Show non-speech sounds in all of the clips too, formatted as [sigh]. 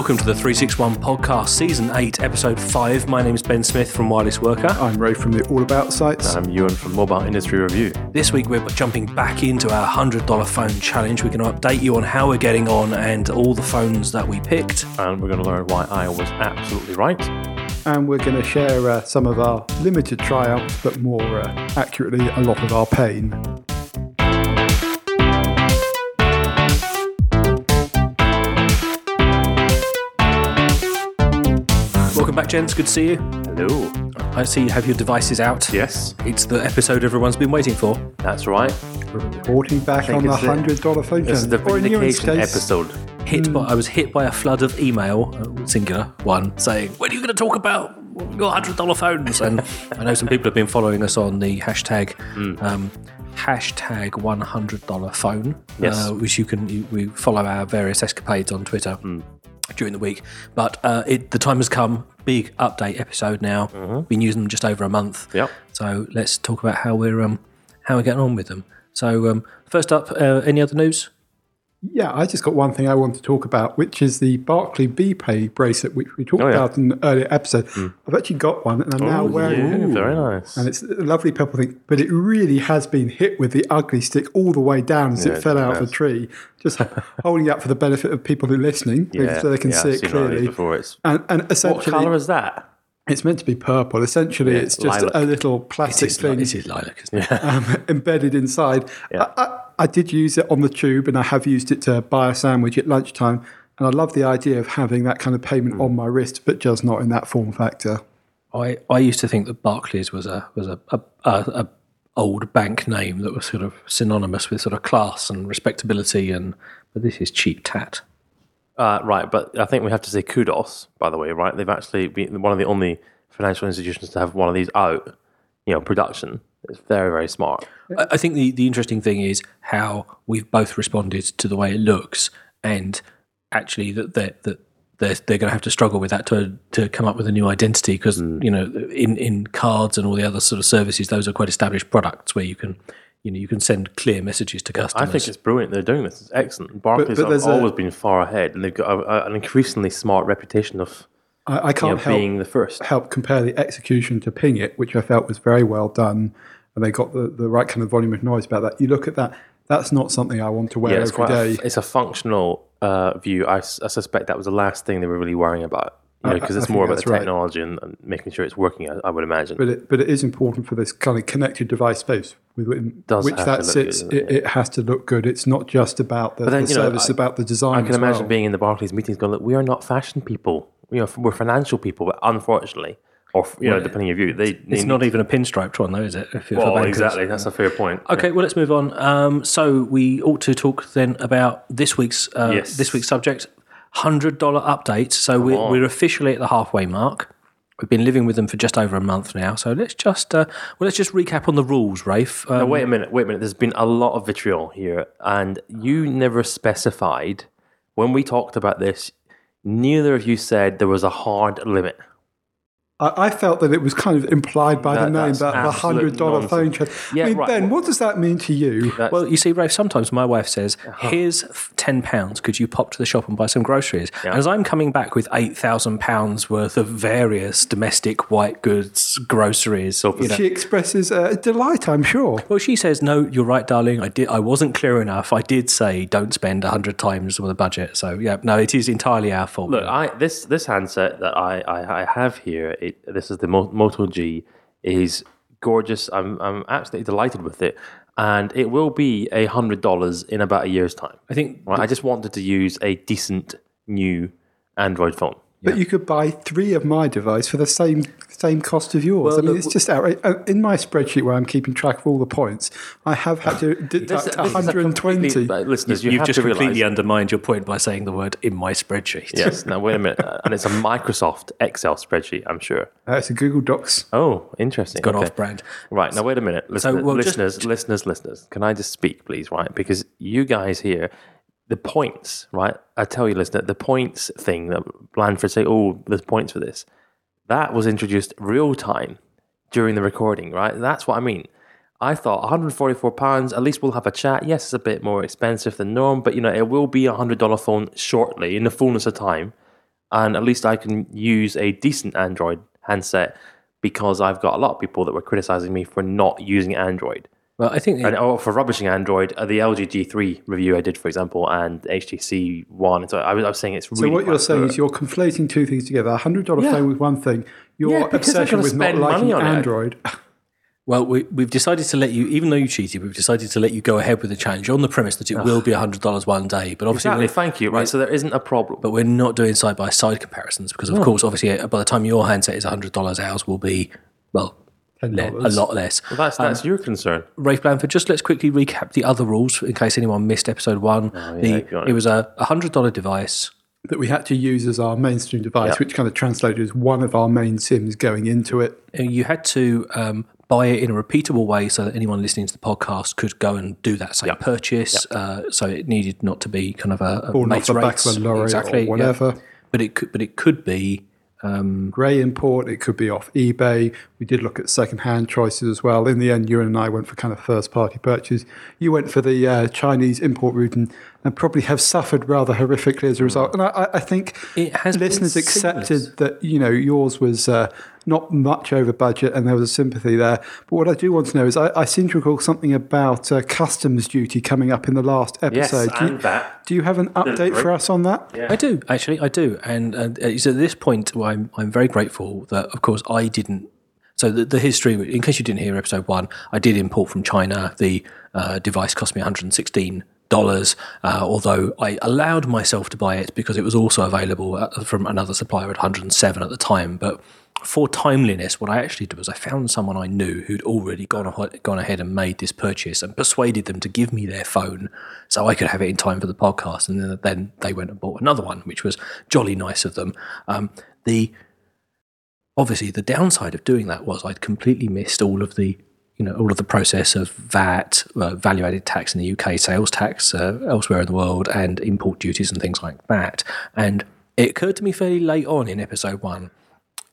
Hello and welcome to the 361 podcast, season 8, episode 5. My name is Ben Smith from Wireless Worker. I'm Ray from the All About sites. I'm Ewan from Mobile Industry Review. This week we're jumping back into our $100 phone challenge. We're going to update you on how we're getting on and all the phones that we picked. And we're going to learn why I was absolutely right. And we're going to share uh, some of our limited triumphs, but more uh, accurately, a lot of our pain. Gents. Good to see you. Hello. I see you have your devices out. Yes, It's the episode everyone's been waiting for. that's right. We're reporting back on the $100 phone This is the challenge. Or vindication episode. Hit by, I was hit by a flood of email, uh, singular one, saying, "When are you going to talk about your hundred dollar phones?" And I know some people have been following us on the hashtag um, hashtag one hundred dollar phone, Yes. uh, which you can you, we follow our various escapades on Twitter during the week. But uh, it, the time has come. Big update episode now. Been using them just over a month. Yep. So let's talk about how we're um, how we're getting on with them. So um, first up, uh, any other news? Yeah, I just got one thing I want to talk about, which is the Barclay B-Pay bracelet, which we talked Oh, yeah. about in an earlier episode. I've actually got one, and I'm now wearing it. Yeah, very nice. And it's a lovely purple thing, but it really has been hit with the ugly stick all the way down as Yeah, it fell it out of the tree. Just [laughs] holding it up for the benefit of people who are listening, so they can see I've it seen one of these clearly. Before it's And, and what color is that? it's meant to be purple. Essentially, it's just lilac. a little plastic It's, thing it is lilac, isn't it? um, [laughs] embedded inside. I, I, I did use it on the tube, and I have used it to buy a sandwich at lunchtime. And I love the idea of having that kind of payment Hmm. on my wrist, but just not in that form factor. I, I used to think that Barclays was a was a, a, a, a old bank name that was sort of synonymous with sort of class and respectability, and but this is cheap tat. Uh, right, but I think we have to say kudos, by the way, right? They've actually been one of the only financial institutions to have one of these out, you know, production. It's very, very smart. I, I think the, the interesting thing is how we've both responded to the way it looks, and actually that that that they're, they're going to have to struggle with that to to come up with a new identity because mm. you know in in cards and all the other sort of services those are quite established products where you can you know you can send clear messages to customers. I think it's brilliant they're doing this. It's excellent. Barclays but there's have a- always been far ahead, and they've got a, a, an increasingly smart reputation of I, I can't know, help being the first. help compare the execution to Pingit, which I felt was very well done, and they got the, the right kind of volume of noise about that. You look at that; that's not something I want to wear Yeah, it's every A, it's a functional uh, view. I suspect that was the last thing they were really worrying about. You know, because it's more about the right. technology and, and making sure it's working. I, I would imagine. but it, but it is important for this kind of connected device space within Does which that sits. good, it, it has to look good. It's not just about the, then, the you know, service; I- about the design. I can imagine well. being in the Barclays meetings going, look, we are not fashion people. You know, we're financial people, but unfortunately, or you know, depending on your view, they It's need not even a pinstriped one, though, is it? If Well, exactly. That's a fair point. Okay, well, let's move on. Um, so we ought to talk then about this week's uh, Yes. this week's subject: hundred dollar update. So we're, on. we're officially at the halfway mark. We've been living with them for just over a month now. So let's just uh, well, let's just recap on the rules, Rafe. Um, Now, wait a minute, wait a minute. There's been a lot of vitriol here, and you never specified when we talked about this. Neither of you said there was a hard limit. I, I felt that it was kind of implied by the name that's that the hundred dollar phone nonsense. charge. Yeah, I mean, right. Ben, what does that mean to you? That's- Well, you see, Rafe, sometimes my wife says, Uh-huh. here's £10, could you pop to the shop and buy some groceries? And as I'm coming back with £8,000 worth of various domestic white goods, groceries, you know, She expresses uh, delight, I'm sure. Well, she says, "No, you're right, darling. I did. I wasn't clear enough. I did say don't spend a hundred times with the budget. So yeah, no, it is entirely our fault. Look, I this this handset that I I, I have here. It, this is the Moto G. is gorgeous. I'm I'm absolutely delighted with it, and it will be a hundred dollars in about a year's time. I think Right? I just wanted to use a decent new Android phone. But you could buy three of my device for the same same cost of yours. I mean, look, it's just outrageous. Uh, In my spreadsheet where I'm keeping track of all the points, I have had to deduct this 120. completely- but listeners, you you've just completely realize. undermined your point by saying the word in my spreadsheet. Yes. Now wait a minute, Uh, and it's a Microsoft Excel spreadsheet. I'm sure. Uh, it's a Google Docs. Oh, interesting. Gone Okay. off brand. Right now, wait a minute, listeners, well, just- listeners, listeners, listeners. Can I just speak, please? Right, because you guys here, the points, right? I tell you, listener, the points thing that Blandford say, oh, there's points for this. That was introduced real time during the recording, right? That's what I mean. I thought 144 pounds. At least we'll have a chat. Yes, it's a bit more expensive than norm, but you know it will be a hundred dollar phone shortly in the fullness of time, and at least I can use a decent Android handset because I've got a lot of people that were criticizing me for not using Android. Well, I think And oh, for rubbishing Android, uh, the LG G3 review I did, for example, and HTC One. So I was, I was saying it's really. So what you're saying good. is you're conflating two things together. A hundred dollar Yeah. phone with one thing. Your Yeah, obsession with not liking money on. Android. Well, we, we've decided to let you, even though you cheated, we've decided to let you go ahead with the challenge on the premise that it will be hundred dollars one day. But obviously, Exactly, thank you. Right, so there isn't a problem. but we're not doing side by side comparisons because, of course, obviously, uh, by the time your handset is hundred dollars, ours will be well le- a lot less. Well, that's that's your concern. Rafe Blandford, just let's quickly recap the other rules in case anyone missed episode one. the, go on. it was a hundred dollar device. that we had to use as our mainstream device, which kind of translated as one of our main SIMs going into it. Uh, You had to um, buy it in a repeatable way so that anyone listening to the podcast could go and do that same purchase. Uh, so it needed not to be kind of a, a Born off mates the back rates. of a lorry exactly, or yeah. whatever. But it could, but it could be Grey import, it could be off eBay. We did look at second-hand choices as well. In the end, you and I went for kind of first-party purchase. You went for the uh, Chinese import route and, and probably have suffered rather horrifically as a result. And I, I- I think It has listeners accepted that you know yours was uh, not much over budget and there was a sympathy there. But what I do want to know is I, I seem to recall something about uh, customs duty coming up in the last Yes, episode. do, you, and that. do you have an update for us on that? I do actually, I do, and uh, it's at this point where I'm I'm very grateful that, of course, I didn't. So the, the history, in case you didn't hear episode one, I did import from China. The uh, device cost me 116 dollars, uh, although I allowed myself to buy it because it was also available uh, from another supplier at 107 at the time. But for timeliness, what I actually did was I found someone I knew who'd already gone aho- gone ahead and made this purchase and persuaded them to give me their phone so I could have it in time for the podcast. And then, then they went and bought another one, which was jolly nice of them. Um, the obviously the downside of doing that was I'd completely missed all of the you know all of the process of VAT, uh, value added tax in the UK, sales tax uh, elsewhere in the world, and import duties and things like that. And it occurred to me fairly late on in episode one.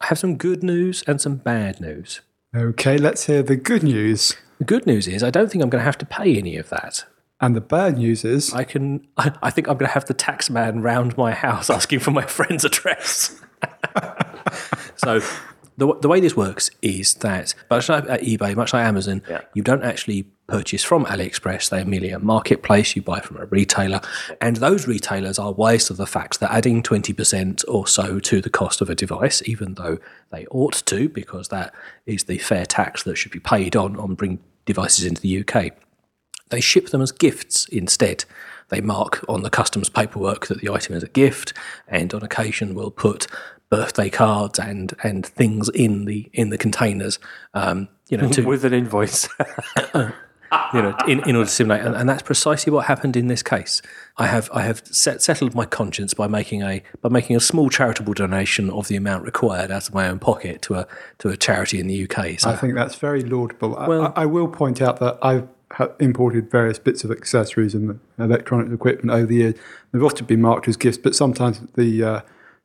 I have some good news and some bad news. Okay, let's hear the good news. The good news is I don't think I'm going to have to pay any of that. And the bad news is I can. I, [laughs] I think I'm going to have the tax man round my house [laughs] asking for my friend's address. [laughs] so, the, the way this works is that, much like eBay, much like Amazon, Yeah. you don't actually purchase from AliExpress. They're merely a marketplace. You buy from a retailer, and those retailers are wise to the fact that adding twenty percent or so to the cost of a device, even though they ought to, because that is the fair tax that should be paid on on bring devices into the UK they ship them as gifts instead. They mark on the customs paperwork that the item is a gift, and on occasion will put birthday cards and and things in the in the containers. Um, you know, to [laughs] with an invoice. [laughs] you know, in, in order to simulate, and, and that's precisely what happened in this case. I have I have set, settled my conscience by making a by making a small charitable donation of the amount required out of my own pocket to a to a charity in the UK. So I think that's very laudable. I- Well- I, I will point out that I've imported various bits of accessories and electronic equipment over the years. They've often been marked as gifts, but sometimes the uh,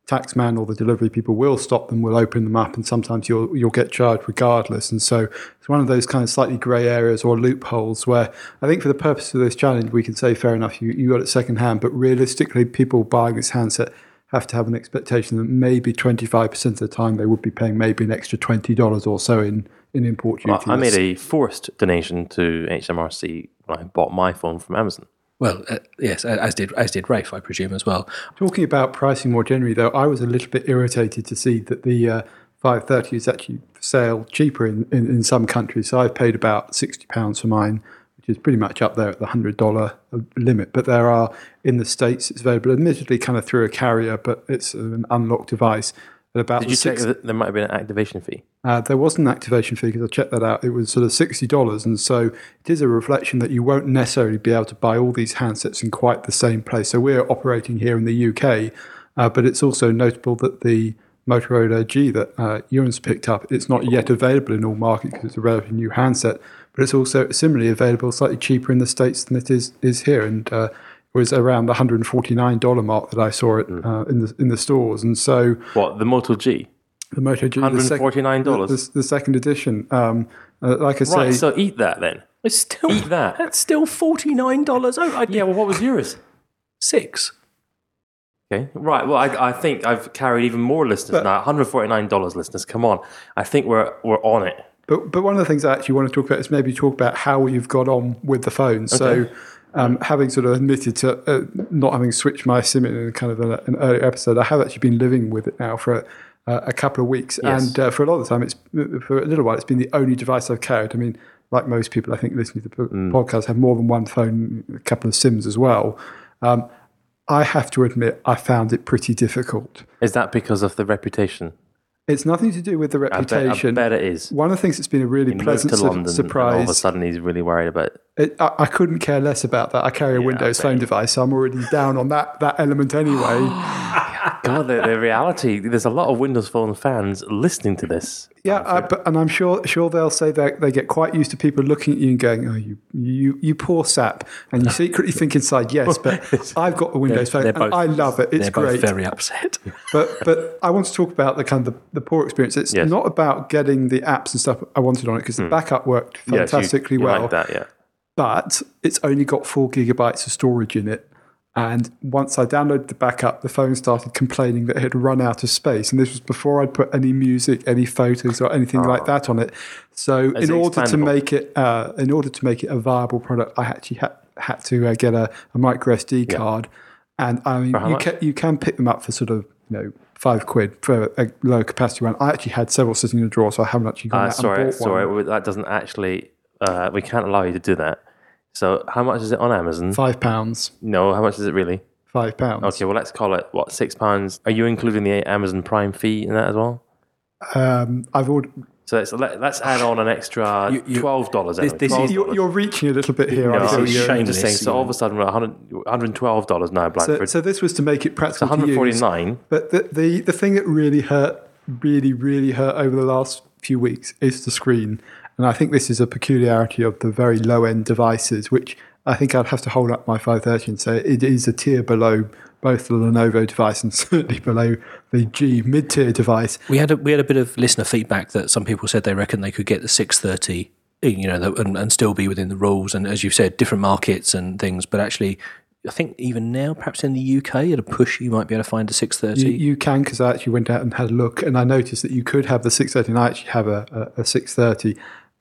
tax man or the delivery people will stop them, will open them up, and sometimes you'll you'll get charged regardless. And so it's one of those kind of slightly grey areas or loopholes where I think for the purpose of this challenge, we can say fair enough, you, you got it second hand, but realistically, people buying this handset have to have an expectation that maybe 25% of the time they would be paying maybe an extra $20 or so in, in import duty. I made a forced donation to HMRC when I bought my phone from Amazon. Well, uh, yes, as did as did Rafe, I presume as well. Talking about pricing more generally, though, I was a little bit irritated to see that the uh, 530 is actually for sale cheaper in, in, in some countries. So I've paid about £60 for mine, which is pretty much up there at the $100 limit. But there are, in the States, it's available, admittedly kind of through a carrier, but it's an unlocked device. At about Did you check six- that there might have been an activation fee? Uh, there was an activation fee because I checked that out. It was sort of sixty dollars, and so it is a reflection that you won't necessarily be able to buy all these handsets in quite the same place. So we're operating here in the UK, uh, but it's also notable that the Motorola G that uh, Ewan's picked up, it's not yet available in all markets because it's a relatively new handset, but it's also similarly available slightly cheaper in the states than it is is here, and uh, was around the hundred and forty nine dollar mark that I saw it uh, in the in the stores, and so What, the Moto G? the Moto G, $149? the, the, the second edition. Um, Uh, like I say, Right, so eat that then. It's still Eat that. That's still forty nine dollars. Oh, I, Yeah, well, what was yours? six. Okay, right. Well, I, I think I've carried even more listeners now. One hundred forty nine dollars, listeners. Come on, I think we're we're on it. But but one of the things I actually want to talk about is maybe talk about how you've got on with the phone. So, um, having sort of admitted to uh, not having switched my SIM in kind of a, an earlier episode, I have actually been living with it now for a, a couple of weeks, Yes. and uh, for a lot of the time, it's for a little while, it's been the only device I've carried. I mean, like most people, I think listening to the po- podcast have more than one phone, a couple of SIMs as well. Um, I have to admit, I found it pretty difficult. Is that because of the reputation? It's nothing to do with the I bet, I reputation. bet it is. One of the things that's been a really He pleasant to su- London, and all of a sudden he's really worried about. It, I, I couldn't care less about that. I carry a Windows phone device, so I'm already down on that that element anyway. [gasps] God, the, the reality. There's a lot of Windows Phone fans listening to this. yeah, uh, I, but, and I'm sure sure they'll say that they get quite used to people looking at you and going, "Oh, you you you poor sap," and you [laughs] secretly think inside, "Yes, but [laughs] I've got a Windows phone, they're and I love it. It's great." both very upset. [laughs] but but I want to talk about the kind of the, the poor experience. It's Yes. not about getting the apps and stuff I wanted on it because the hmm. backup worked Yes, you- fantastically you well. like that, yeah. But it's only got four gigabytes of storage in it. And once I downloaded the backup, the phone started complaining that it had run out of space. And this was before I'd put any music, any photos, or anything like that on it. So, Is in it order to make it, uh, in order to make it a viable product, I actually had had to uh, get a, a micro SD card. And I mean, you can you can pick them up for sort of you know five quid for a low capacity one. I actually had several sitting in a drawer, so I haven't actually gone Uh, out and sorry, bought sorry. one. That doesn't actually. Uh, we can't allow you to do that. So, how much is it on Amazon? Five pounds, No, how much is it really? five pounds. Okay, well, let's call it what six pounds. Are you including the Amazon Prime fee in that as well? Um, I've ordered. So let's let, let's add on an extra [sighs] You- you- twelve dollars. this- this is- You're, you're reaching a little bit here. No, I I'm feel. is just shameless, just saying. So all of a sudden we're 100, 112 dollars now, So, Blackford. so this was to make it practical One to use. But the, the the thing that really hurt, really really hurt over the last few weeks is the screen, and I think this is a peculiarity of the very low end devices, which I think I'd have to hold up my 530 and say it is a tier below both the Lenovo device and [laughs] certainly below the G mid tier device. We had a, we had a bit of listener feedback that some people said they reckon they could get the 630, eh, you know, and, and still be within the rules. And as you've said, different markets and things. But actually, I think even now, perhaps in the UK, at a push, you might be able to find a 630. You, you can because I actually went out and had a look, and I noticed that you could have the 630, and I actually have a, a, a 630.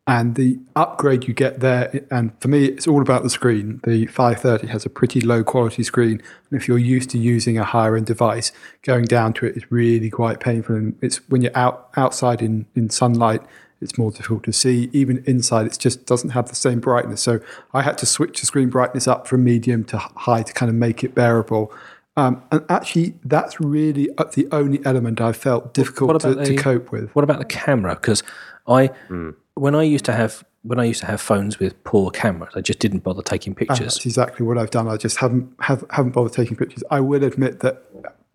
And the upgrade you get there, and for me, it's all about the screen. The 530 has a pretty low quality screen, and if you're used to using a higher end device, going down to it is really quite painful. And it's when you're out outside in in sunlight, it's more difficult to see. Even inside, it just doesn't have the same brightness. So I had to switch the screen brightness up from medium to high to kind of make it bearable. Um, and actually, that's really uh, the only element I felt difficult to, about to cope with. What about the camera? Because I, Hmm. When I used to have when I used to have phones with poor cameras, I just didn't bother taking pictures. That's exactly what I've done. I just haven't have, haven't bothered taking pictures. I will admit that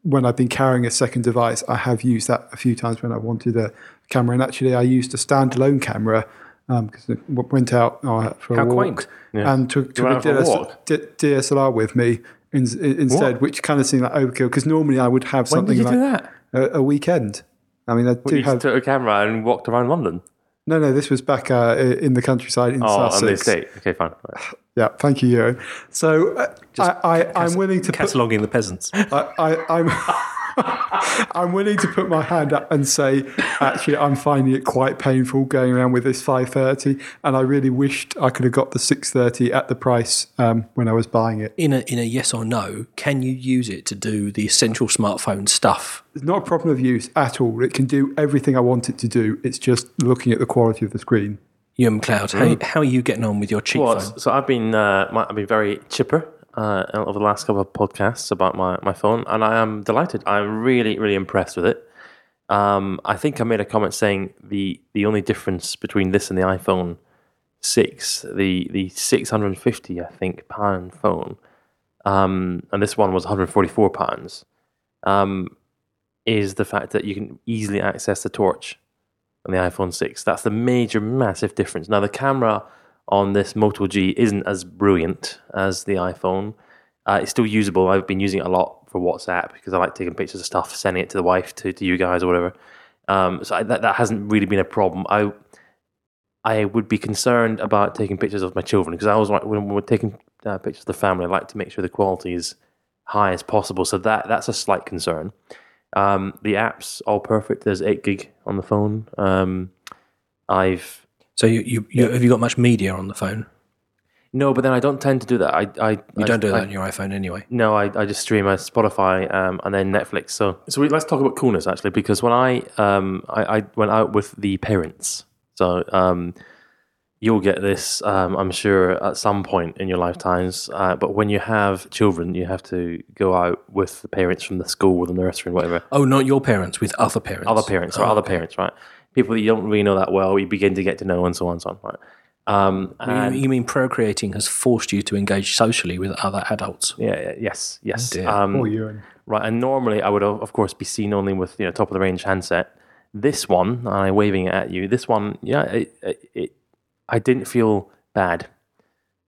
when I've been carrying a second device, I have used that a few times when I wanted a camera. And actually, I used a standalone camera because it w- went out uh, for How a walk quaint. and took, took a went a DS, walk? DSLR with me in, in- instead, which kind of seemed like overkill. Because normally I would have When something did you like do that? A, a weekend. I mean, I do You have took a camera and walked around London. No, no. This was back uh, in the countryside in Oh, on the Sussex. estate. Okay, fine. Right. Yeah, thank you, Ewan. So uh, I, I, I'm willing to put, Cataloguing the peasants. I, I, I'm [laughs] [laughs] I'm willing to put my hand up and say, actually, I'm finding it quite painful going around with this 530, and I really wished I could have got the 630 at the price um, when I was buying it. in a in a yes or no, can you use it to do the essential smartphone stuff? It's not a problem of use at all. It can do everything I want it to do. It's just looking at the quality of the screen. You MacLeod, how, how are you getting on with your cheap Well, phone? so I've been uh, my, I've been very chipper uh, over the last couple of podcasts about my, my phone, and I am delighted. I'm really really impressed with it. Um, I think I made a comment saying the the only difference between this and the iPhone six, the the six hundred and fifty I think pound phone, um, and this one was one hundred forty four pounds, um, is the fact that you can easily access the torch on the iPhone 6. That's the major, massive difference. Now, the camera on this Moto G isn't as brilliant as the iPhone. Uh, it's still usable. I've been using it a lot for WhatsApp because I like taking pictures of stuff, sending it to the wife, to, to you guys, or whatever. Um, so I, that, that hasn't really been a problem. I I would be concerned about taking pictures of my children because I always like when we're taking uh, pictures of the family, I like to make sure the quality is high as possible. So that that's a slight concern. Um, the apps all perfect. There's eight gig on the phone. Um, I've So you, you, you have you got much media on the phone? no, but then I don't tend to do that. I I You don't do that on your iPhone anyway. No, I, I just stream a Spotify um, and then Netflix. So so we, let's talk about coolness actually, because when I um I, I went out with the parents, so um you'll get this um, I'm sure at some point in your lifetimes. Uh, but when you have children, you have to go out with the parents from the school or the nursery and whatever. Oh, not your parents, with other parents. Other parents or other parents, right? People that you don't really know that well, you begin to get to know and so on and so on, right? Um, You, and you mean procreating has forced you to engage socially with other adults? yeah, yeah, yes, yes. dear. um, Or Right, and normally I would of of course be seen only with you know top of the range handset. This one, and I'm waving it at you. This one, yeah, it, it, it I didn't feel bad,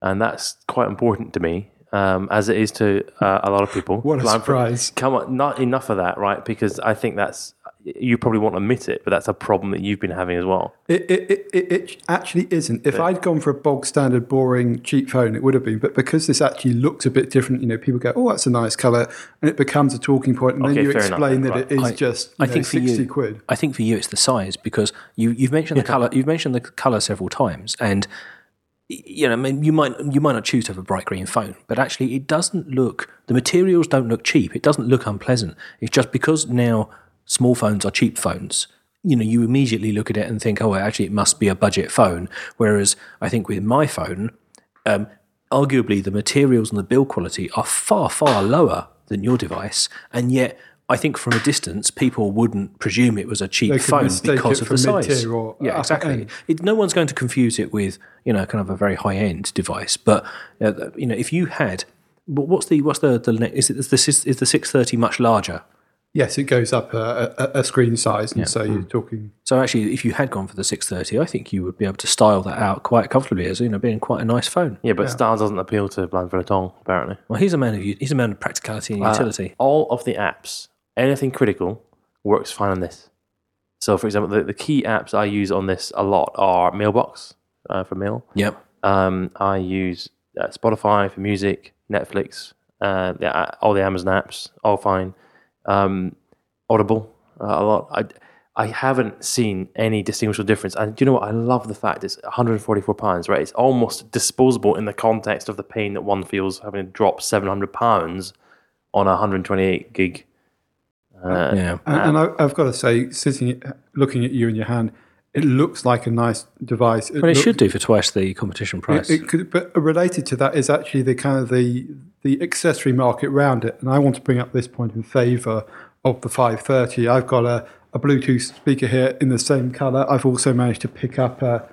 and that's quite important to me, um, as it is to uh, a lot of people. [laughs] What a Well, I'm surprise. Come on, not enough of that, right? Because I think that's you probably won't admit it, but that's a problem that you've been having as well. It, it, it, it, it actually isn't. If I'd gone for a bog standard, boring, cheap phone, it would have been. But because this actually looks a bit different, you know, people go, "Oh, that's a nice color," and it becomes a talking point, and Okay, then you fair enough, explain that right. it is I- just I know, think for sixty you- quid. I think for you it's the size because you you've mentioned the color. You've mentioned the color several times, and you know, I mean, you might you might not choose to have a bright green phone, but actually, it doesn't look. The materials don't look cheap. It doesn't look unpleasant. It's just because now small phones are cheap phones. You know, you immediately look at it and think, oh, actually, it must be a budget phone. Whereas I think with my phone, um, arguably the materials and the build quality are far, far lower than your device. And yet, I think from a distance, people wouldn't presume it was a cheap phone because of the size. or yeah, exactly. It, no one's going to confuse it with you know kind of a very high end device. But uh, you know, if you had, wh- what's the what's the the is it is the is the six thirty much larger? Yes, it goes up a, a, a screen size, and so Hmm. you're talking. So actually, if you had gone for the 630, I think you would be able to style that out quite comfortably as you know being quite a nice phone. Yeah, but style doesn't appeal to Blandford at all, apparently. Well, he's a man of u- he's a man of practicality and utility. all of the apps, anything critical, works fine on this. So, for example, the, the key apps I use on this a lot are Mailbox uh, for mail. Yep. Um, I use uh, Spotify for music, Netflix, uh, yeah, uh, all the Amazon apps, all fine. Um, Audible, uh, a lot. I, I haven't seen any distinguishable difference. And do you know what? I love the fact it's 144 pounds, right? It's almost disposable in the context of the pain that one feels having to drop 700 pounds on a 128 gig. Uh, Yeah. And, and I, I've got to say, sitting, looking at you in your hand, it looks like a nice device. But it should do for twice the competition price. It could, but related to that is actually the kind of the the accessory market around it, and I want to bring up this point in favour of the 530. I've got a, a Bluetooth speaker here in the same colour. I've also managed to pick up a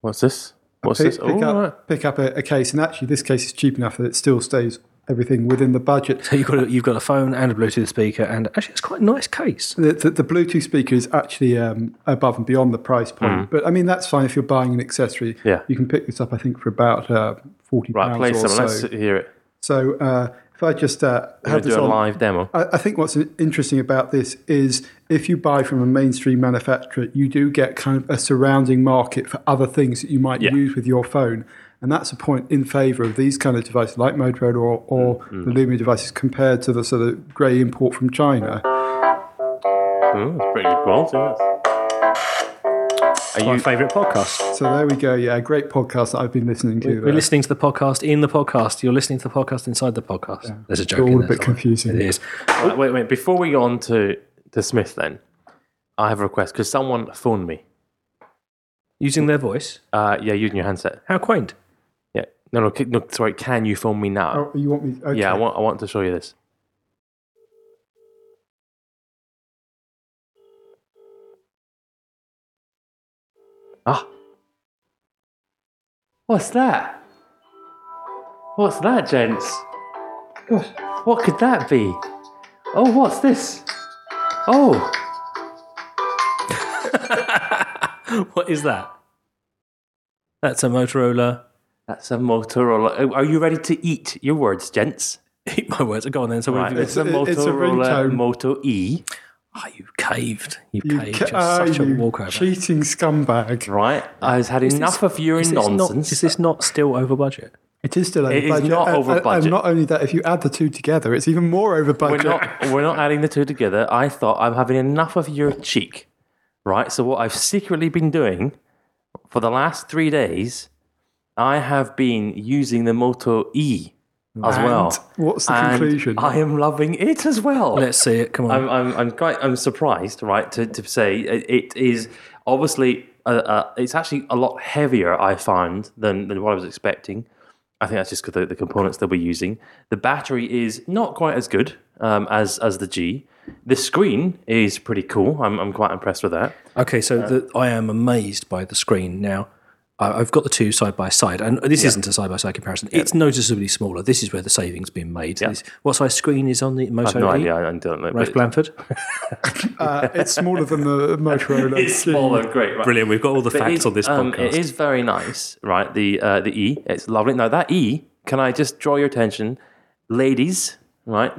What's this? What's pick, this? pick Oh, up, right. pick up a, a case, and actually this case is cheap enough that it still stays everything within the budget. so you've got a, you've got a phone and a Bluetooth speaker, and actually it's quite a nice case. The, the, the Bluetooth speaker is actually um, above and beyond the price point, but I mean that's fine if you're buying an accessory. Mm. Yeah. you can pick this up, I think, for about uh, forty Right, pounds play or some. so. Let's hear it. So uh, if I just uh, have this do a on, live demo. I, I think what's interesting about this is if you buy from a mainstream manufacturer, you do get kind of a surrounding market for other things that you might Yeah. use with your phone. And that's a point in favour of these kind of devices like Motorola or, or Mm-hmm. the Lumia devices compared to the sort of grey import from China. Oh, it's pretty good quality. isn't it? Are My you, favourite podcast. So there we go. Yeah, great podcast that I've been listening to. We're there. listening to the podcast in the podcast. You're listening to the podcast inside the podcast. There's a joke. all in a there bit somewhere. confusing. It is. Right, wait, wait. Before we go on to, to Smith, then, I have a request because someone phoned me. Using their voice. Uh, yeah, using your handset. How quaint. Yeah. No, no, no. Sorry. Can you film me now? Oh, you want me? Okay. Yeah, I want. I want to show you this. Ah. What's that? What's that, gents? Gosh, what could that be? Oh, what's this? Oh, [laughs] What is that? That's a Motorola. That's a Motorola. Oh, are you ready to eat your words, gents? [laughs] Eat my words. Go on then. So Right, we've, it's a It's a- it's a Motorola uh, ringtone. Moto E. Oh, you caved. You, You caved. ca- You're such a you walkover. cheating scumbag. Right? I've had enough of your Is this not- nonsense. is this not still over budget? It is still over It is budget. not and, over uh, and- budget. And not only that, if you add the two together, it's even more over we're budget. not we're not adding the two together. I thought I'm having enough of your cheek, right? So what I've secretly been doing for the last three days, I have been using the Moto E as And well. what's the And conclusion? I am loving it as well. Let's see it. Come on. I'm, I'm, I'm quite I'm surprised, right, to, to say it, it is obviously uh, uh, it's actually a lot heavier. I found than than what I was expecting. I think that's just because the, the components that we're using. The battery is not quite as good um, as as the G. The screen is pretty cool. I'm I'm quite impressed with that. Okay, so the, I am amazed by the screen now. I- I've got the two side by side, and this isn't a side by side comparison. It's noticeably smaller. This is where the savings being made. This- what size screen is on the Moto No idea. I don't know. Rafe Blandford. [laughs] Uh, it's smaller than the Motorola. [laughs] it's smaller. Great. Right. Brilliant. We've got all the But facts on this um, podcast. It is very nice, right? The uh, the E, it's lovely. Now that E, can I just draw your attention, ladies? Right,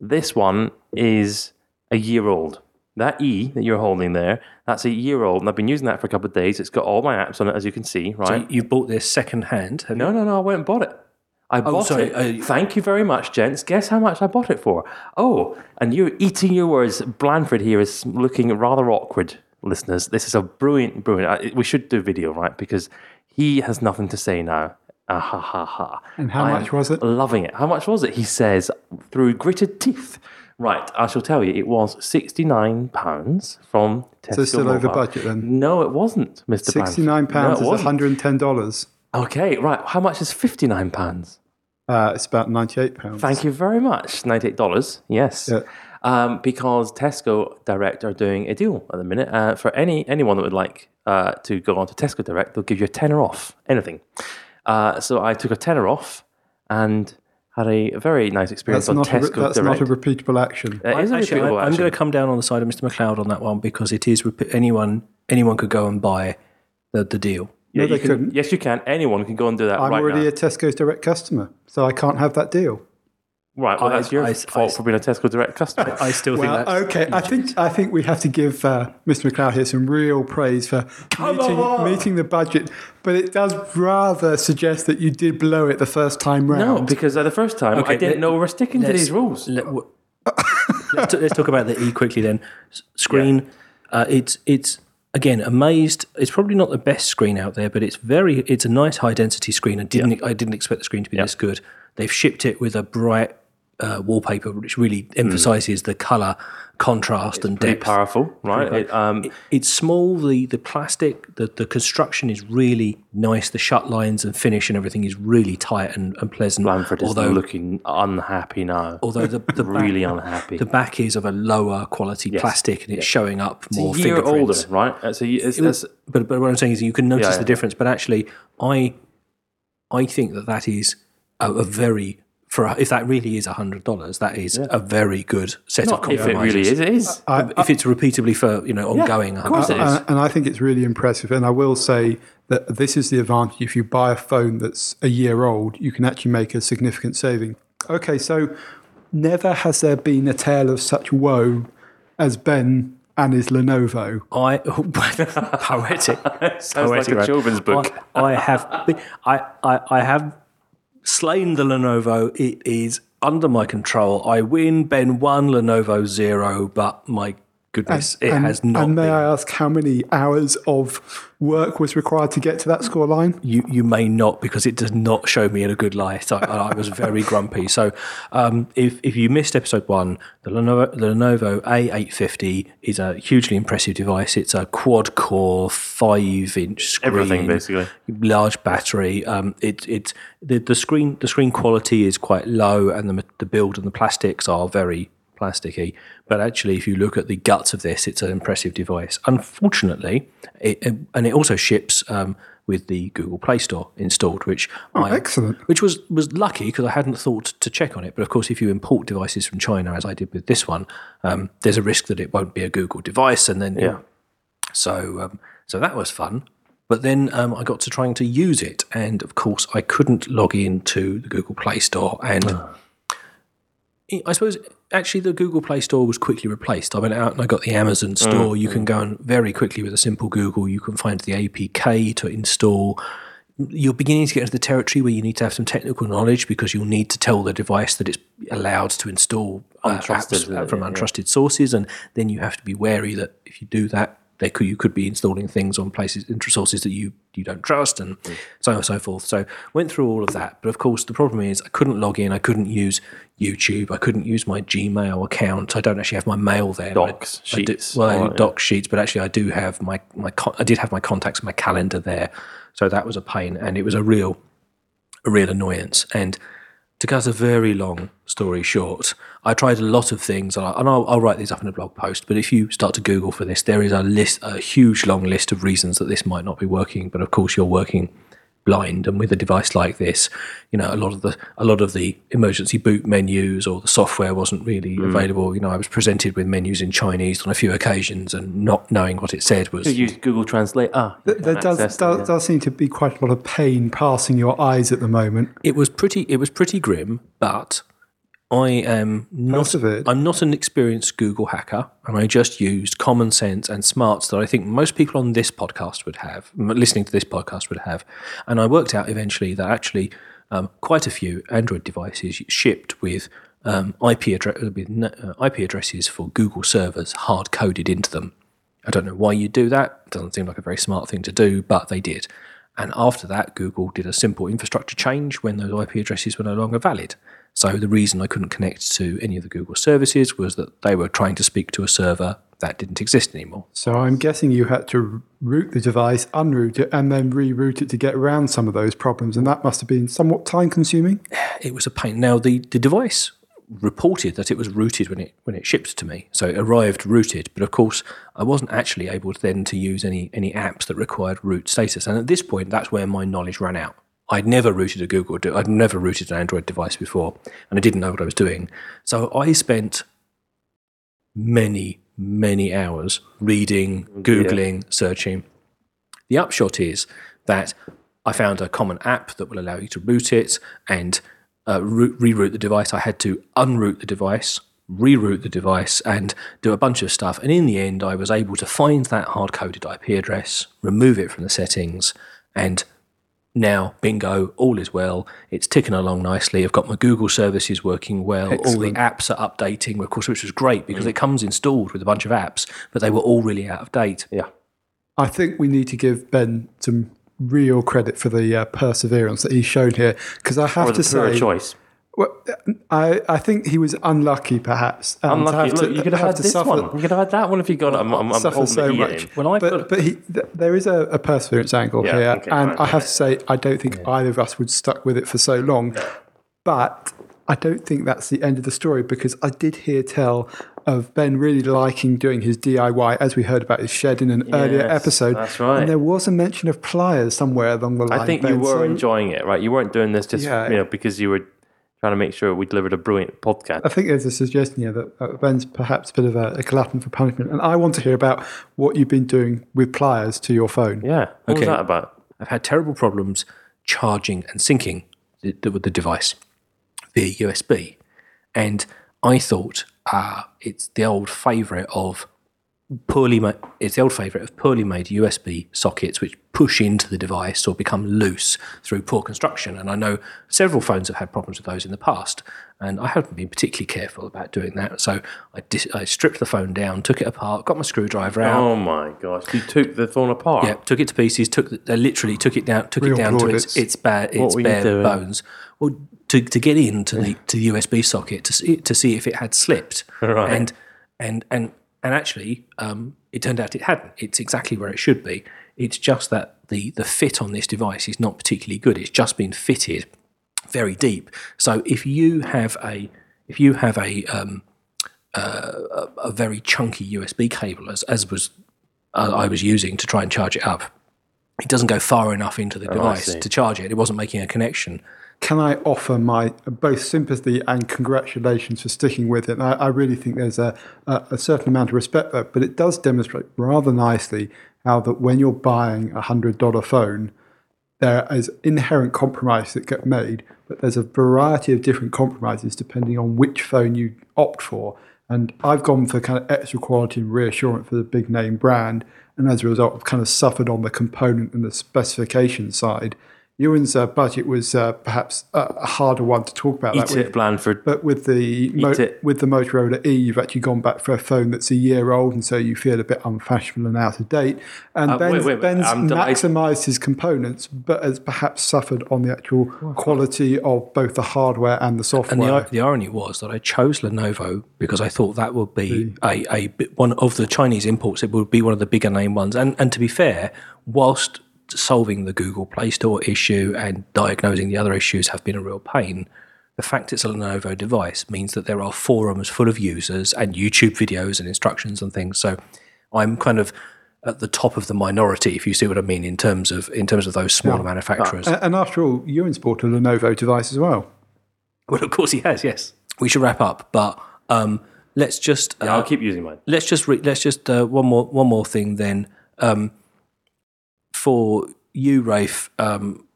this one is a year old. That E that you're holding there, that's a year old, and I've been using that for a couple of days. It's got all my apps on it, as you can see. Right? So You bought this second hand. have you? no, no, no. I went and bought it. I bought sorry, it. uh, Thank you very much, gents. Guess how much I bought it for? Oh, and you're eating your words. Blandford here is looking rather awkward, listeners. This is a brilliant, brilliant. I- We should do video, right? Because he has nothing to say now. Ah, ha, ha, ha. And how I much was it? Loving it. How much was it? He says through gritted teeth. Right, I shall tell you, it was £69 from Tesco. So still over budget then? No, it wasn't, Mr. Blandford. Sixty-nine No, pounds it is wasn't. one hundred and ten dollars. Okay, right. How much is £59? Uh, it's about ninety-eight pounds. Thank you very much. Ninety-eight dollars. Yes. Yeah. Um, because Tesco Direct are doing a deal at the minute uh, for any anyone that would like uh, to go on to Tesco Direct, they'll give you a tenner off anything. Uh, so I took a tenner off and had a very nice experience That's on not a, Tesco re- that's Direct. not a repeatable action. It is a Actually, repeatable I, am going to come down on the side of Mr. MacLeod on that one because it is repe- anyone anyone could go and buy the, the deal. Yeah, No, they can- couldn't. Yes, you can. Anyone can go and do that I'm right already now. a Tesco's direct customer, so I can't have that deal. Right. Well, I- that's your I- fault I- for being a Tesco Direct customer. I still Well, think that's okay. I think I think we have to give uh, Mr. MacLeod here some real praise for meeting, meeting the budget, but it does rather suggest that you did blow it the first time round. no, because uh, the first time I didn't let- know we were sticking to these rules. Let, w- [laughs] let's, t- let's talk about the E quickly then. S- Screen, uh, it's it's again amazed. It's probably not the best screen out there, but it's very it's a nice high density screen. I didn't I didn't expect the screen to be this good. They've shipped it with a bright uh, wallpaper, which really emphasises the color contrast and depth. powerful, right? It, um, It's small. The the plastic, the, the construction is really nice. The shut lines and finish and everything is really tight and, and pleasant. Blandford is although looking unhappy now. although the, the [laughs] really back, unhappy. the back is of a lower quality plastic and it's showing up more a year older, right? So you, it's, it's, But but what I'm saying is you can notice Yeah, the yeah. difference. But actually, I I think that that is a, a very for if that really is hundred dollars, that is a very good set of not if it really compromises. is, it is. if it's repeatably for you know ongoing, of course it is. And I think it's really impressive. And I will say that this is the advantage. If you buy a phone that's a year old, you can actually make a significant saving. Okay, so never has there been a tale of such woe as Ben and his Lenovo. I [laughs] poetic. Sounds like a right? children's book. I, I have been- I, I I have slain the Lenovo. It is under my control. I win. Ben one. Lenovo zero. But my goodness, it and, has not. And may been. I ask how many hours of work was required to get to that score line? you you may not because it does not show me in a good light. I, I was very [laughs] grumpy. So um, if if you missed episode one, the Lenovo the Lenovo A850 is a hugely impressive device. It's a quad core five inch screen, Everything, basically. large battery. Um, it it the, the screen the screen quality is quite low, and the the build and the plastics are very plasticky. But actually, if you look at the guts of this, it's an impressive device. Unfortunately, it, and it also ships um, with the Google Play Store installed, which I, excellent. which was was lucky because I hadn't thought to check on it. But of course, if you import devices from China, as I did with this one, um, there's a risk that it won't be a Google device, and then Yeah. so um, so that was fun. But then um, I got to trying to use it, and of course I couldn't log into the Google Play Store, and I suppose actually the Google Play Store was quickly replaced. I went out and I got the Amazon store. You can go and very quickly with a simple Google, you can find the APK to install. You're beginning to get into the territory where you need to have some technical knowledge because you'll need to tell the device that it's allowed to install uh, Untrusted, apps uh, from yeah. untrusted sources, and then you have to be wary that if you do that, they could you could be installing things on places sources that you you don't trust, and mm. so on and so forth. So went through all of that, but of course the problem is I couldn't log in, I couldn't use YouTube, I couldn't use my Gmail account. I don't actually have my mail there. Docs, I, I do- sheets, well, all that, yeah. docs sheets, but actually I do have my my con- I did have my contacts, and my calendar there, so that was a pain, and it was a real a real annoyance. And to cut a very long story short, I tried a lot of things, and, I, and I'll, I'll write these up in a blog post. But if you start to Google for this, there is a list, a huge long list of reasons that this might not be working. But of course, you're working blind, and with a device like this, you know, a lot of the a lot of the emergency boot menus or the software wasn't really available. You know, I was presented with menus in Chinese on a few occasions, and not knowing what it said was You use Google Translate. Ah, you There does, does, it, yeah. does seem to be quite a lot of pain passing your eyes at the moment. it was pretty it was pretty grim but i am not i'm not an experienced google hacker and i just used common sense and smarts that i think most people on this podcast would have listening to this podcast would have and i worked out eventually that actually um, quite a few android devices shipped with um, IP, address, uh, IP addresses for Google servers hard coded into them. I don't know why you do that. Doesn't seem like a very smart thing to do, but they did. And after that, Google did a simple infrastructure change when those IP addresses were no longer valid. So the reason I couldn't connect to any of the Google services was that they were trying to speak to a server that didn't exist anymore. So I'm guessing you had to root the device, unroot it, and then reroot it to get around some of those problems. And that must have been somewhat time consuming. It was a pain. Now the, the device reported that it was rooted when it when it shipped to me, so it arrived rooted. But of course, I wasn't actually able then to use any any apps that required root status. And at this point, that's where my knowledge ran out. I'd never rooted a Google. I'd never rooted an Android device before, and I didn't know what I was doing. So I spent many many hours reading, googling, searching. The upshot is that I found a common app that will allow you to root it and uh, root, reroot the device. I had to unroot the device, reroot the device, and do a bunch of stuff. And in the end, I was able to find that hard coded IP address, remove it from the settings, and now, bingo, all is well. It's ticking along nicely. I've got my Google services working well. All the apps are updating, of course, which was great because it comes installed with a bunch of apps, but they were all really out of date. Yeah. I think we need to give Ben some real credit for the uh, perseverance that he's shown here. Because I have Or to say, choice. well, I, I think he was unlucky, perhaps. um, to Unlucky. have Look, to- you could have had to this suffer- one. You could have had that one if you got it. I'm, I'm, I'm so much. Well, I've but but he, th- there is a, a perseverance angle Yeah, here, okay, and fine. I have to say, I don't think either of us would stuck with it for so long. But I don't think that's the end of the story because I did hear tell of Ben really liking doing his DIY, as we heard about his shed in an earlier episode. that's right. And there was a mention of pliers somewhere along the line. I think you were so enjoying it, right? You weren't doing this just Yeah. you know because you were trying to make sure we delivered a brilliant podcast. I think there's a suggestion here that uh, Ben's perhaps a bit of a, a glutton for punishment, and I want to hear about what you've been doing with pliers to your phone. Yeah. What Okay. was that about? I've had terrible problems charging and syncing the, the, the device via USB. And I thought uh, it's the old favourite of poorly made, it's the old favourite of poorly made USB sockets which push into the device or become loose through poor construction. And I know several phones have had problems with those in the past. And I haven't been particularly careful about doing that. So I, dis- I stripped the phone down, took it apart, got my screwdriver out, Oh my gosh! You took the phone apart. yeah, took it to pieces. Took the, they literally took it down. Took Real it down to its plaudits. its bare its were you bare doing? bones. Well, to to get into the to the USB socket to see to see if it had slipped. Right. And and and and actually, um, it turned out it hadn't. It's exactly where it should be. It's just that the the fit on this device is not particularly good. It's just been fitted very deep. So if you have a if you have a um, uh, a, a very chunky USB cable, as as was uh, I was using to try and charge it up, it doesn't go far enough into the device to charge it. It wasn't making a connection. Can I offer my both sympathy and congratulations for sticking with it? I, I really think there's a, a, a certain amount of respect there, but it does demonstrate rather nicely how that when you're buying a hundred dollar phone, there is inherent compromise that get made, but there's a variety of different compromises depending on which phone you opt for. And I've gone for kind of extra quality and reassurance for the big name brand, and as a result, I've kind of suffered on the component and the specification side. Ewan's uh, budget was uh, perhaps a, a harder one to talk about. Eat that with. it, Blandford. But with the mo- with the Motorola E, you've actually gone back for a phone that's a year old, and so you feel a bit unfashionable and out of date. And Uh, Ben's, wait, wait, wait. Ben's maximised his components, but has perhaps suffered on the actual quality of both the hardware and the software. And the, the irony was that I chose Lenovo because I thought that would be a, a one of the Chinese imports. It would be one of the bigger name ones. And and to be fair, whilst solving the Google Play Store issue and diagnosing the other issues have been a real pain, the fact it's a Lenovo device means that there are forums full of users and YouTube videos and instructions and things. So I'm kind of at the top of the minority, if you see what I mean, in terms of in terms of those smaller manufacturers. A- and after all, Ewan's bought a Lenovo device as well. Well, of course he has. Yes. We should wrap up, but um, let's just uh, I'll keep using mine. let's just re- let's just uh, one more one more thing then. Um, for you, Rafe, um,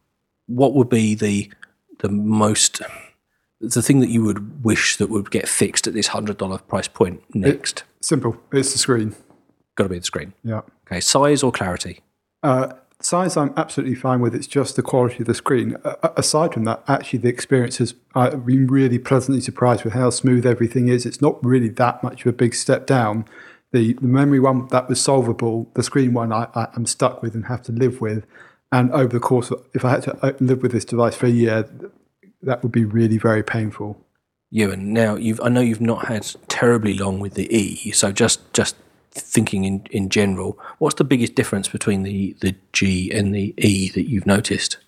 what would be the the most the thing that you would wish that would get fixed at this hundred dollar price point next? Simple. It's the screen. Got to be the screen. Yeah. Okay, size or clarity? Uh, size, I'm absolutely fine with. It's just the quality of the screen. Uh, aside from that, actually, the experience has I've been really pleasantly surprised with how smooth everything is. It's not really that much of a big step down. The, the memory one that was solvable. The screen one I, I, I'm stuck with and have to live with. And over the course, of, if I had to uh, live with this device for a year, that would be really very painful. Ewan, now you've I know you've not had terribly long with the E, so just just thinking in, in general, what's the biggest difference between the, the G and the E that you've noticed?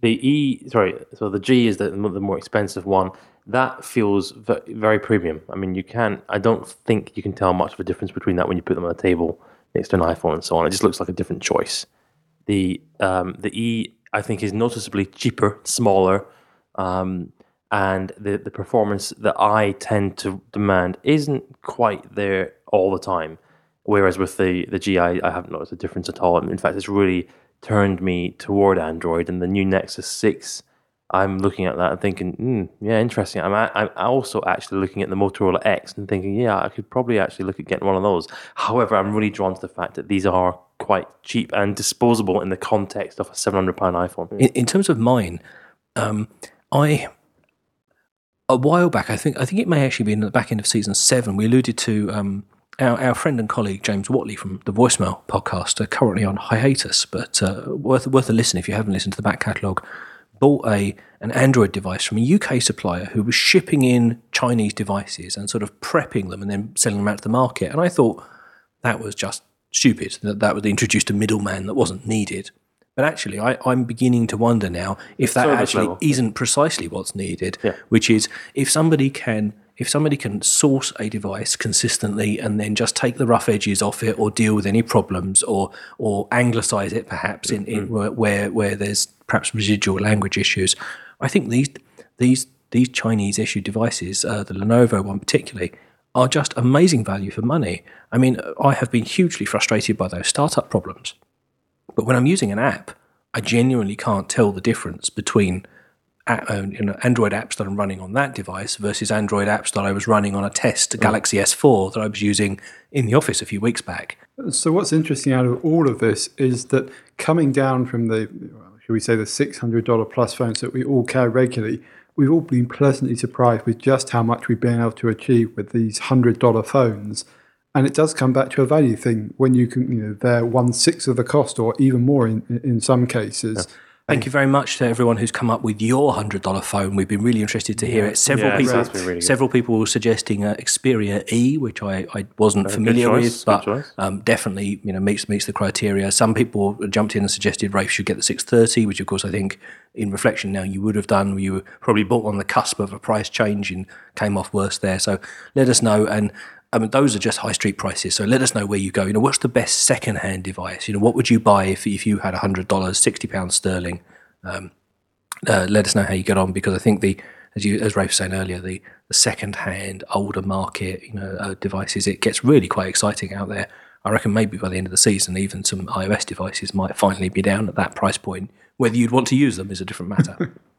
The E, sorry, so the G is the, the more expensive one. That feels very premium. I mean, you can't. I don't think you can tell much of a difference between that when you put them on a table next to an iPhone and so on. It just looks like a different choice. The um, the E, I think, is noticeably cheaper, smaller, um, and the the performance that I tend to demand isn't quite there all the time. Whereas with the the G, I, I haven't noticed a difference at all. In fact, it's really turned me toward Android. And the new Nexus Six, I'm looking at that and thinking, mm, yeah, interesting. I'm I'm also actually looking at the Motorola X and thinking, yeah, I could probably actually look at getting one of those. However, I'm really drawn to the fact that these are quite cheap and disposable in the context of a 700 pound iPhone. In, in terms of mine, um, I a while back, I think I think it may actually be in the back end of season seven. We alluded to um, our, our friend and colleague James Whatley from the Voicemail podcast, uh, currently on hiatus, but uh, worth worth a listen if you haven't listened to the back catalogue. Bought a an Android device from a UK supplier who was shipping in Chinese devices and sort of prepping them and then selling them out to the market. And I thought that was just stupid. That that would introduce a middleman that wasn't needed. But actually, I, I'm beginning to wonder now if that Service actually level. isn't precisely what's needed. Yeah. Which is if somebody can if somebody can source a device consistently and then just take the rough edges off it or deal with any problems or or anglicize it perhaps in, in Mm-hmm. where, where there's perhaps residual language issues, I think these these these Chinese issued devices, uh, the Lenovo one particularly, are just amazing value for money. I mean, I have been hugely frustrated by those startup problems. But when I'm using an app, I genuinely can't tell the difference between uh, you know, Android apps that I'm running on that device versus Android apps that I was running on a test Galaxy S4 that I was using in the office a few weeks back. So what's interesting out of all of this is that coming down from the, well, should we say, the six hundred dollar plus phones that we all carry regularly, we've all been pleasantly surprised with just how much we've been able to achieve with these hundred dollar phones. And it does come back to a value thing when you can, you know, they're one sixth of the cost or even more in in some cases. Thank you very much to everyone who's come up with your hundred dollar phone. We've been really interested to hear it. Several Yeah, people, that's really several people were suggesting uh, Xperia E, which I, I wasn't familiar choice, with, but um, definitely you know meets meets the criteria. Some people jumped in and suggested Rafe should get the six thirty, which of course I think, in reflection now, you would have done. You were probably bought on the cusp of a price change and came off worse there. So let us know and. I mean, those are just high street prices. So let us know where you go. You know, what's the best second-hand device? You know, what would you buy if, if you had hundred dollars, sixty pounds sterling? Uh, let us know how you get on because I think the as you as Rafe was saying earlier the, the second hand older market you know uh, devices it gets really quite exciting out there. I reckon maybe by the end of the season, even some iOS devices might finally be down at that price point. Whether you'd want to use them is a different matter. [laughs]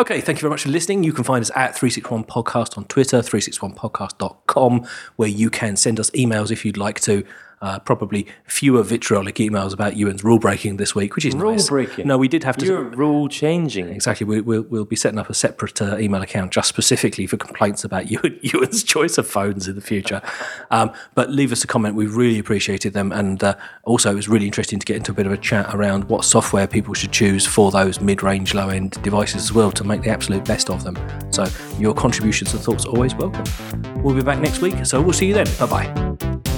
Okay, thank you very much for listening. You can find us at 361 Podcast on Twitter, 361podcast.com, where you can send us emails if you'd like to. Uh, probably fewer vitriolic emails about Ewan's rule breaking this week, which is nice. Rule nice. breaking? No, we did have to. You're rule changing. Exactly. We, we'll, we'll be setting up a separate uh, email account just specifically for complaints about [laughs] you, Ewan's choice of phones in the future. Um, but leave us a comment. We really appreciated them. And uh, also, it was really interesting to get into a bit of a chat around what software people should choose for those mid range, low end devices as well to make the absolute best of them. So, your contributions and thoughts are always welcome. We'll be back next week. So, we'll see you then. Bye bye.